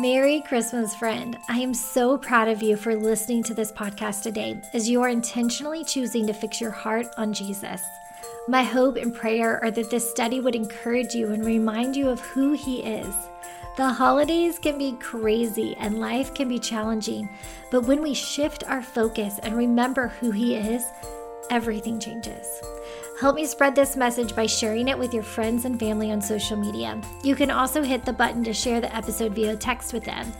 Merry Christmas, friend. I am so proud of you for listening to this podcast today as you are intentionally choosing to fix your heart on Jesus. My hope and prayer are that this study would encourage you and remind you of who He is. The holidays can be crazy and life can be challenging, but when we shift our focus and remember who He is, everything changes. Help me spread this message by sharing it with your friends and family on social media. You can also hit the button to share the episode via text with them.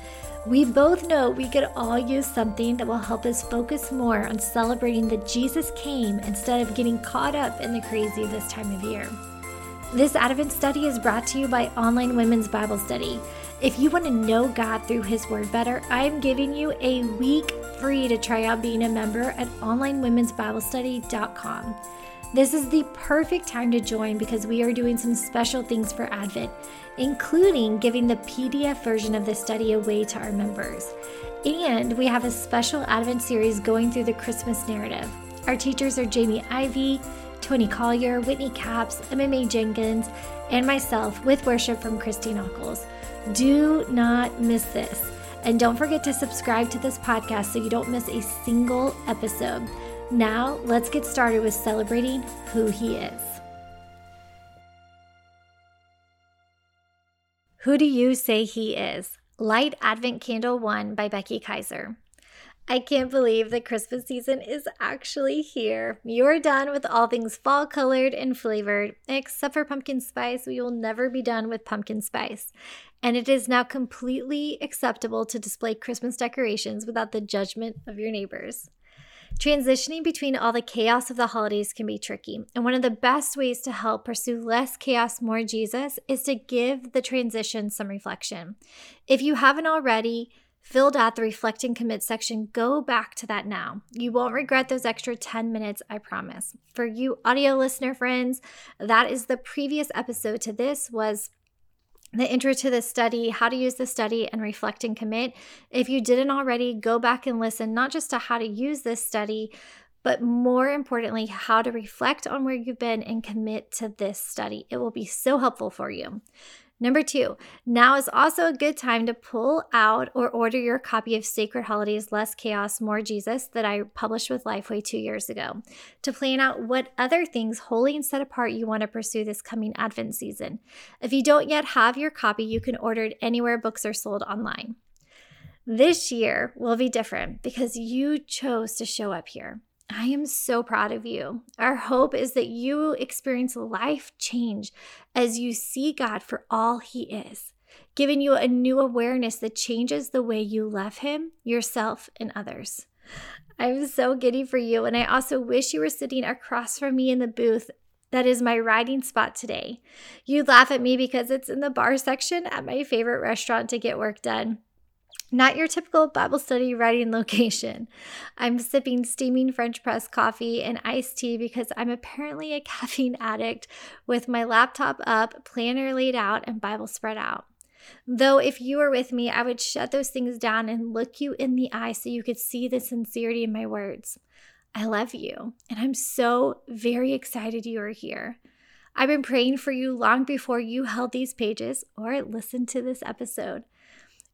We both know we could all use something that will help us focus more on celebrating that Jesus came instead of getting caught up in the crazy this time of year. This Advent study is brought to you by Online Women's Bible Study. If you want to know God through His Word better, I'm giving you a week free to try out being a member at onlinewomen'sbiblestudy.com. This is the perfect time to join because we are doing some special things for Advent, including giving the PDF version of the study away to our members. And we have a special Advent series going through the Christmas narrative. Our teachers are Jamie Ivey, Toni Collier, Whitney Capps, MMA Jenkins, and myself with worship from Christy Nockels. Do not miss this. And don't forget to subscribe to this podcast so you don't miss a single episode. Now, let's get started with celebrating who He is. Who do you say He is? Light Advent Candle 1 by Becky Kiser. I can't believe the Christmas season is actually here. You're done with all things fall colored and flavored, except for pumpkin spice. We will never be done with pumpkin spice. And it is now completely acceptable to display Christmas decorations without the judgment of your neighbors. Transitioning between all the chaos of the holidays can be tricky, and one of the best ways to help pursue less chaos, more Jesus is to give the transition some reflection. If you haven't already, filled out the reflect and commit section, go back to that now. You won't regret those extra 10 minutes, I promise. For you audio listener friends, that is the previous episode to this was the intro to the study, how to use the study, and reflect and commit. If you didn't already, go back and listen not just to how to use this study, but more importantly, how to reflect on where you've been and commit to this study. It will be so helpful for you. Number two, now is also a good time to pull out or order your copy of Sacred Holidays Less Chaos, More Jesus that I published with Lifeway two years ago to plan out what other things, holy and set apart, you want to pursue this coming Advent season. If you don't yet have your copy, you can order it anywhere books are sold online. This year will be different because you chose to show up here. I am so proud of you. Our hope is that you experience life change as you see God for all He is, giving you a new awareness that changes the way you love Him, yourself, and others. I'm so giddy for you, and I also wish you were sitting across from me in the booth. That is my riding spot today. You laugh at me because it's in the bar section at my favorite restaurant to get work done. Not your typical Bible study writing location. I'm sipping steaming French press coffee and iced tea because I'm apparently a caffeine addict with my laptop up, planner laid out, and Bible spread out. Though, if you were with me, I would shut those things down and look you in the eye so you could see the sincerity in my words. I love you, and I'm so very excited you are here. I've been praying for you long before you held these pages or listened to this episode.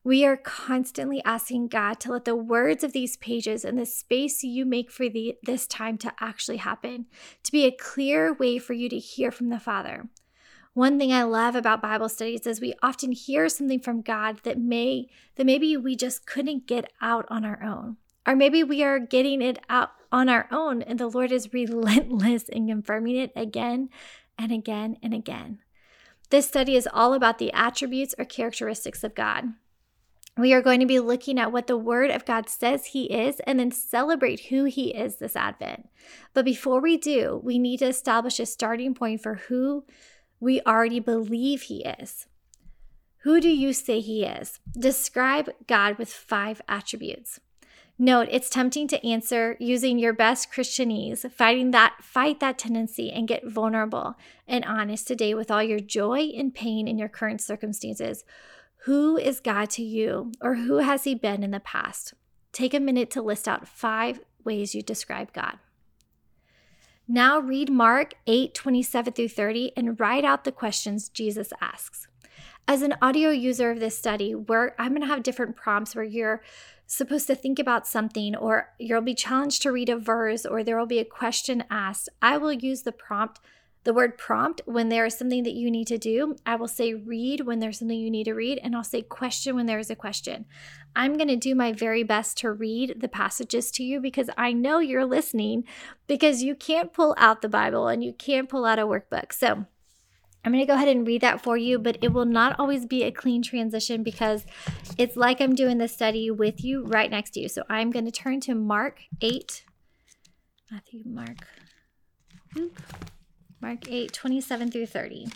We are constantly asking God to let the words of these pages and the space you make for the, this time to actually happen, to be a clear way for you to hear from the Father. One thing I love about Bible studies is we often hear something from God that may that maybe we just couldn't get out on our own. Or maybe we are getting it out on our own and the Lord is relentless in confirming it again and again and again. This study is all about the attributes or characteristics of God we are going to be looking at what the Word of God says He is and then celebrate who He is this Advent. But before we do, we need to establish a starting point for who we already believe He is. Who do you say He is? Describe God with five attributes. Note, it's tempting to answer using your best Christianese, fighting that fight that tendency and get vulnerable and honest today with all your joy and pain in your current circumstances. Who is God to you, or who has He been in the past? Take a minute to list out five ways you describe God. Now read Mark 8 27 through 30 and write out the questions Jesus asks. As an audio user of this study, where I'm going to have different prompts where you're supposed to think about something, or you'll be challenged to read a verse, or there will be a question asked, I will use the prompt the word prompt when there is something that you need to do. I will say read when there's something you need to read, and I'll say question when there is a question. I'm going to do my very best to read the passages to you because I know you're listening because you can't pull out the Bible and you can't pull out a workbook. So, I'm going to go ahead and read that for you, but it will not always be a clean transition because it's like I'm doing the study with you right next to you. So I'm going to turn to Mark 8. Matthew, Mark. Mark 8, 27 through 30.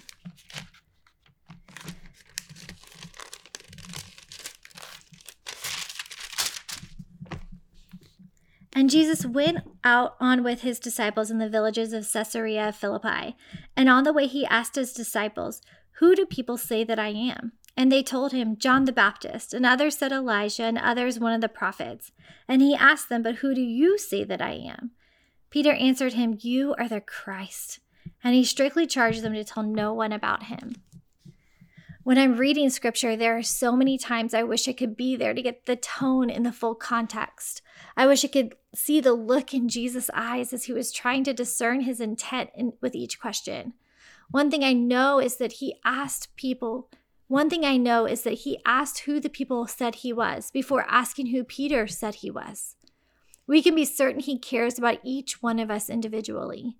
And Jesus went out on with his disciples in the villages of Caesarea Philippi. And on the way, he asked his disciples, Who do people say that I am? And they told him, John the Baptist. And others said Elijah, and others one of the prophets. And he asked them, But who do you say that I am? Peter answered him, You are the Christ and he strictly charged them to tell no one about him. When I'm reading scripture, there are so many times I wish I could be there to get the tone in the full context. I wish I could see the look in Jesus' eyes as he was trying to discern his intent in, with each question. One thing I know is that he asked people, one thing I know is that he asked who the people said he was before asking who Peter said he was. We can be certain he cares about each one of us individually.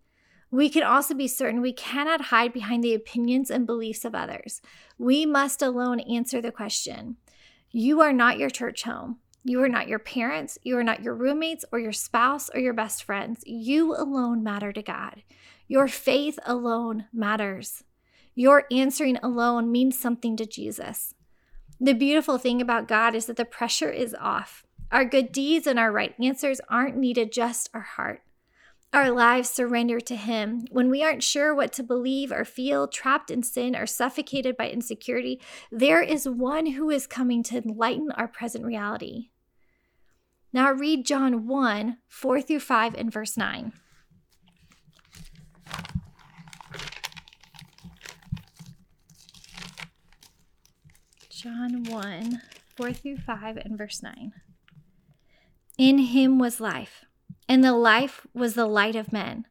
We can also be certain we cannot hide behind the opinions and beliefs of others. We must alone answer the question You are not your church home. You are not your parents. You are not your roommates or your spouse or your best friends. You alone matter to God. Your faith alone matters. Your answering alone means something to Jesus. The beautiful thing about God is that the pressure is off. Our good deeds and our right answers aren't needed, just our heart our lives surrender to Him, when we aren't sure what to believe or feel, trapped in sin or suffocated by insecurity, there is one who is coming to enlighten our present reality. Now read John 1 4 through 5 and verse 9. John 1 4 through 5 and verse 9. In him was life and the life was the light of men.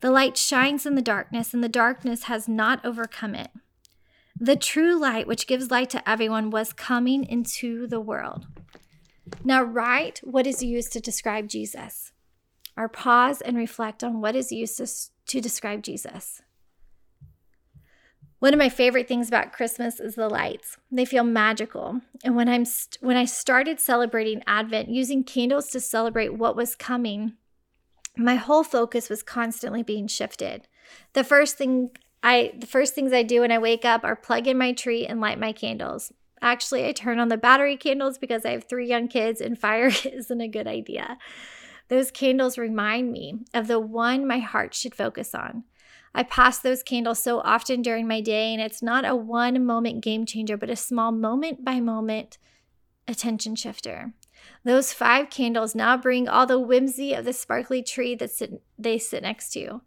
The light shines in the darkness, and the darkness has not overcome it. The true light, which gives light to everyone, was coming into the world. Now, write what is used to describe Jesus, or pause and reflect on what is used to, to describe Jesus. One of my favorite things about Christmas is the lights. They feel magical. And when I'm st- when I started celebrating Advent using candles to celebrate what was coming, my whole focus was constantly being shifted. The first thing I the first things I do when I wake up are plug in my tree and light my candles. Actually, I turn on the battery candles because I have 3 young kids and fire isn't a good idea. Those candles remind me of the one my heart should focus on. I pass those candles so often during my day, and it's not a one moment game changer, but a small moment by moment attention shifter. Those five candles now bring all the whimsy of the sparkly tree that sit, they sit next to.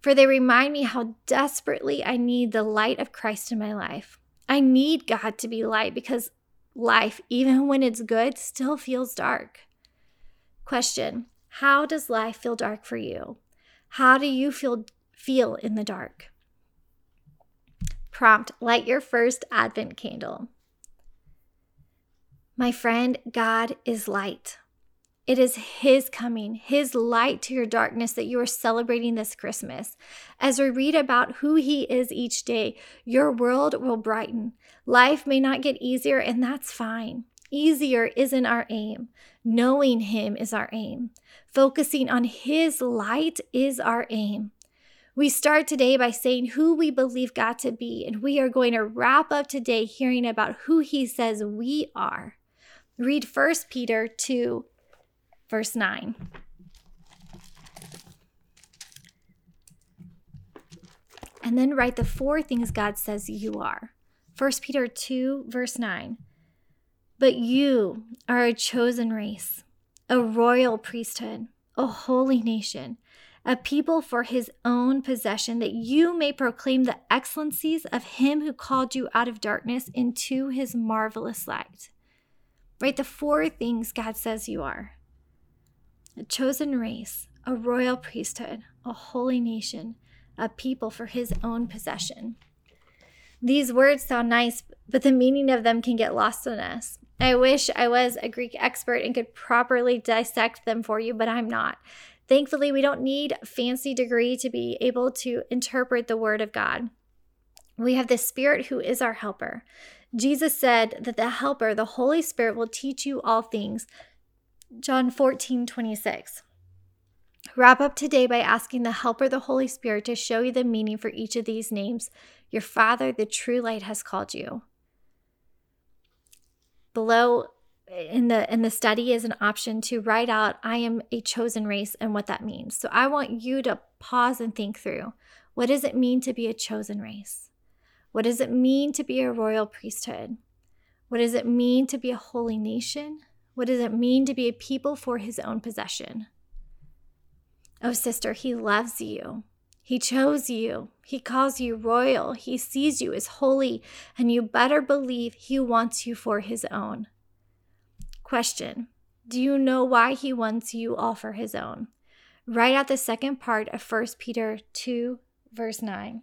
For they remind me how desperately I need the light of Christ in my life. I need God to be light because life, even when it's good, still feels dark. Question How does life feel dark for you? How do you feel feel in the dark. Prompt Light your first Advent candle. My friend, God is light. It is His coming, His light to your darkness that you are celebrating this Christmas. As we read about who He is each day, your world will brighten. Life may not get easier, and that's fine. Easier isn't our aim. Knowing Him is our aim. Focusing on His light is our aim. We start today by saying who we believe God to be, and we are going to wrap up today hearing about who he says we are. Read 1 Peter 2, verse 9. And then write the four things God says you are. 1 Peter 2, verse 9. But you are a chosen race, a royal priesthood, a holy nation a people for his own possession, that you may proclaim the excellencies of him who called you out of darkness into his marvelous light. Right? The four things God says you are a chosen race, a royal priesthood, a holy nation, a people for his own possession. These words sound nice, but the meaning of them can get lost on us. I wish I was a Greek expert and could properly dissect them for you, but I'm not. Thankfully, we don't need a fancy degree to be able to interpret the Word of God. We have the Spirit who is our helper. Jesus said that the helper, the Holy Spirit, will teach you all things. John 14, 26. Wrap up today by asking the helper, the Holy Spirit, to show you the meaning for each of these names. Your Father, the true light, has called you. Below in the in the study is an option to write out I am a chosen race and what that means. So I want you to pause and think through. What does it mean to be a chosen race? What does it mean to be a royal priesthood? What does it mean to be a holy nation? What does it mean to be a people for his own possession? Oh, sister, he loves you. He chose you. He calls you royal. He sees you as holy, and you better believe he wants you for his own. Question Do you know why he wants you all for his own? Write out the second part of 1 Peter 2, verse 9.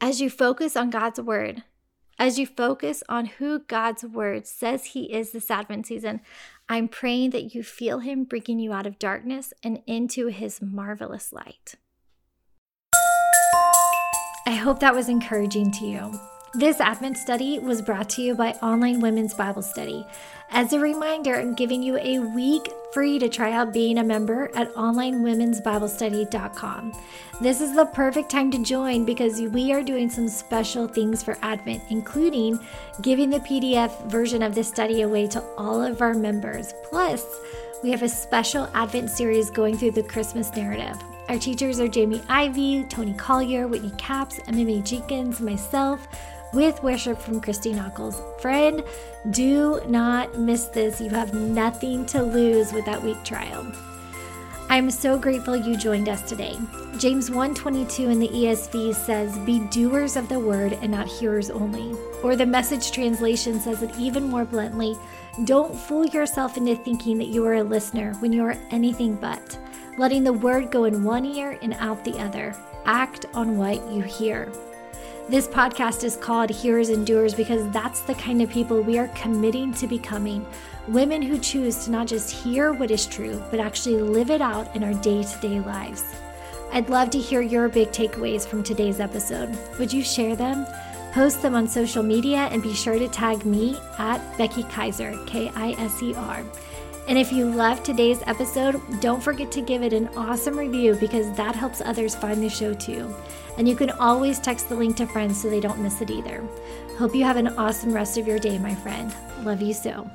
As you focus on God's word, as you focus on who God's word says He is this Advent season, I'm praying that you feel Him bringing you out of darkness and into His marvelous light. I hope that was encouraging to you. This Advent study was brought to you by Online Women's Bible Study. As a reminder, I'm giving you a week free to try out being a member at onlinewomen'sbiblestudy.com. This is the perfect time to join because we are doing some special things for Advent, including giving the PDF version of this study away to all of our members. Plus, we have a special Advent series going through the Christmas narrative. Our teachers are Jamie Ivey, Toni Collier, Whitney Capps, MMA Jenkins, myself with worship from Christy Nockels. Friend, do not miss this. You have nothing to lose with that week trial. I'm so grateful you joined us today. James 1:22 in the ESV says, "Be doers of the word and not hearers only." Or the message translation says it even more bluntly, "Don't fool yourself into thinking that you are a listener when you are anything but, letting the word go in one ear and out the other. Act on what you hear." This podcast is called Hearers and Doers because that's the kind of people we are committing to becoming. Women who choose to not just hear what is true, but actually live it out in our day to day lives. I'd love to hear your big takeaways from today's episode. Would you share them? Post them on social media and be sure to tag me at Becky Kiser, K I S E R. And if you loved today's episode, don't forget to give it an awesome review because that helps others find the show too. And you can always text the link to friends so they don't miss it either. Hope you have an awesome rest of your day, my friend. Love you so.